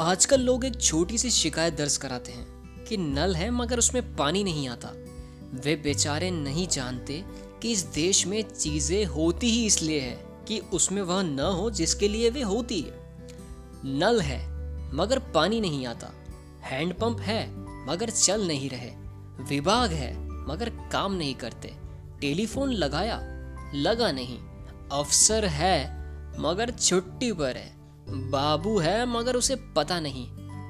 आजकल लोग एक छोटी सी शिकायत दर्ज कराते हैं कि नल है मगर उसमें पानी नहीं आता। वे बेचारे नहीं जानते कि इस देश में चीज़ें होती ही इसलिए है कि उसमें वह न हो जिसके लिए वे होती है। नल है, मगर पानी नहीं आता। हैंडपंप है, मगर चल नहीं रहे। विभाग है, मगर काम नहीं करते। टेलीफोन लगाया, लगा नहीं। अफसर है, मगर छुट्टी पर है। बाबू है, मगर उसे पता नहीं।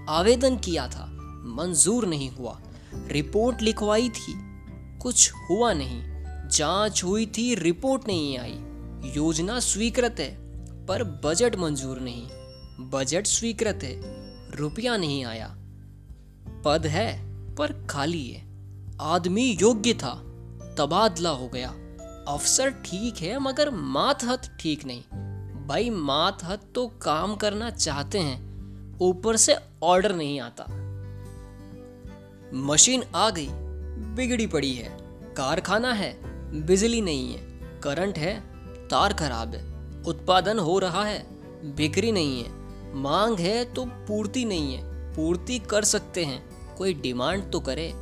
आवेदन किया था, मंजूर नहीं हुआ। रिपोर्ट लिखवाई थी, कुछ हुआ नहीं। जाँच हुई थी, रिपोर्ट नहीं आई। योजना स्वीकृत है, पर बजट मंजूर नहीं। बजट स्वीकृत है, रुपया नहीं आया। पद है, पर खाली है। आदमी योग्य था, तबादला हो गया। अफसर ठीक है, मगर मात हत ठीक नहीं। भाई मात हत तो काम करना चाहते हैं, ऊपर से ऑर्डर नहीं आता। मशीन आ गई, बिगड़ी पड़ी है, कारखाना है, बिजली नहीं है, करंट है, तार खराब है, उत्पादन हो रहा है, बिक्री नहीं है, मांग है तो पूर्ति नहीं है, पूर्ति कर सकते हैं, कोई डिमांड तो करे।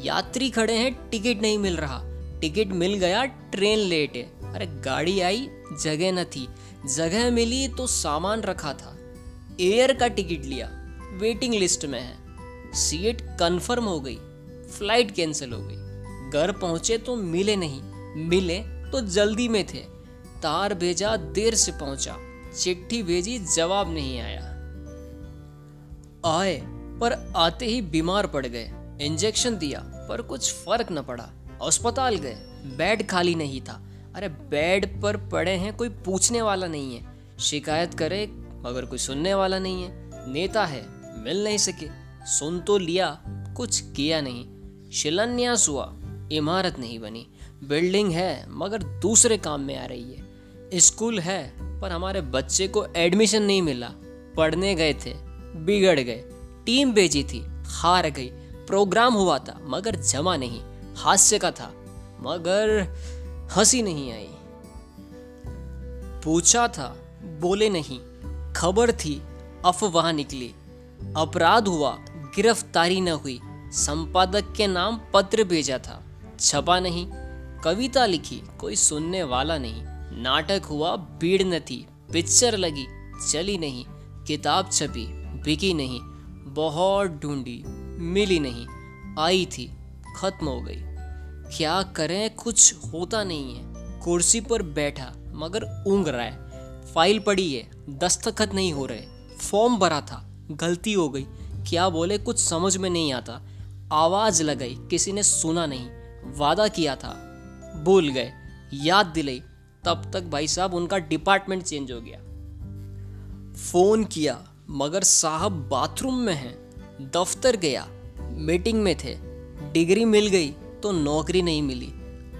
यात्री खड़े हैं, टिकट नहीं मिल रहा। टिकट मिल गया, ट्रेन लेट है। अरे, गाड़ी आई, जगह न थी। जगह मिली तो सामान रखा था। एयर का टिकट लिया। वेटिंग लिस्ट में है। सीट कंफर्म हो गई। फ़्लाइट कैंसिल हो गई। घर पहुँचे तो मिले नहीं। मिले तो जल्दी में थे। तार भेजा, देर से पहुँचा। चिट्ठी भेजी, जवाब नहीं आया। आए, पर आते ही बीमार पड़ गए। इंजेक्शन दिया, पर कुछ फ़र्क न पड़ा। अस्पताल गए। बेड खाली नहीं था। अरे, बेड पर पड़े हैं कोई पूछने वाला नहीं है। शिकायत करे, मगर कोई सुनने वाला नहीं है। नेता है, मिल नहीं सके। सुन तो लिया, कुछ किया नहीं। शिलान्यास हुआ, इमारत नहीं बनी। बिल्डिंग है, मगर दूसरे काम में आ रही है। स्कूल है, पर हमारे बच्चे को एडमिशन नहीं मिला। पढ़ने गए थे, बिगड़ गए। टीम भेजी थी, हार गई। प्रोग्राम हुआ था, मगर जमा नहीं। हास्य का था, मगर हँसी नहीं आई। पूछा था, बोले नहीं, खबर थी, अफवाह निकली। अपराध हुआ, गिरफ्तारी न हुई, संपादक के नाम पत्र भेजा था, छपा नहीं, कविता लिखी, कोई सुनने वाला नहीं। नाटक हुआ, भीड़ न थी, पिक्चर लगी, चली नहीं, किताब छपी, बिकी नहीं बहुत ढूंढी, मिली नहीं, आई थी। खत्म हो गई। क्या करें? कुछ होता नहीं है। कुर्सी पर बैठा, मगर ऊँग रहा है। फ़ाइल पड़ी है, दस्तखत नहीं हो रहे। फॉर्म भरा था, गलती हो गई। क्या बोले? कुछ समझ में नहीं आता। आवाज़ लगाई, किसी ने सुना नहीं। वादा किया था। भूल गए, याद दिलाई। तब तक भाई साहब, उनका डिपार्टमेंट चेंज हो गया। फ़ोन किया, मगर साहब बाथरूम में हैं। दफ्तर गया मीटिंग में थे। डिग्री मिल गई तो नौकरी नहीं मिली।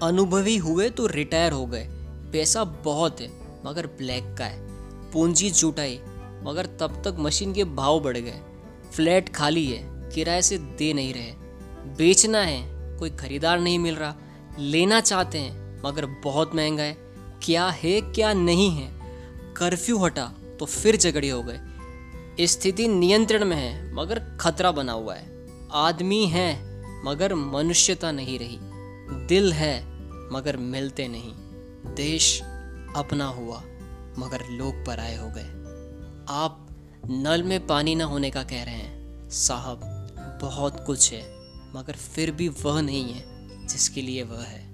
अनुभवी हुए तो रिटायर हो गए। पैसा बहुत है, मगर ब्लैक का है। पूंजी जुटाई, मगर तब तक मशीन के भाव बढ़ गए। फ्लैट खाली है, किराए से दे नहीं रहे। बेचना है, कोई खरीदार नहीं मिल रहा। लेना चाहते हैं, मगर बहुत महँगा है। क्या है, क्या नहीं है? कर्फ्यू हटा तो फिर झगड़े हो गए। स्थिति नियंत्रण में है, मगर खतरा बना हुआ है। आदमी है मगर मनुष्यता नहीं रही। दिल है, मगर मिलते नहीं। देश अपना हुआ, मगर लोग पराए हो गए। आप नल में पानी ना होने का कह रहे हैं। साहब, बहुत कुछ है, मगर फिर भी वह नहीं है जिसके लिए वह है।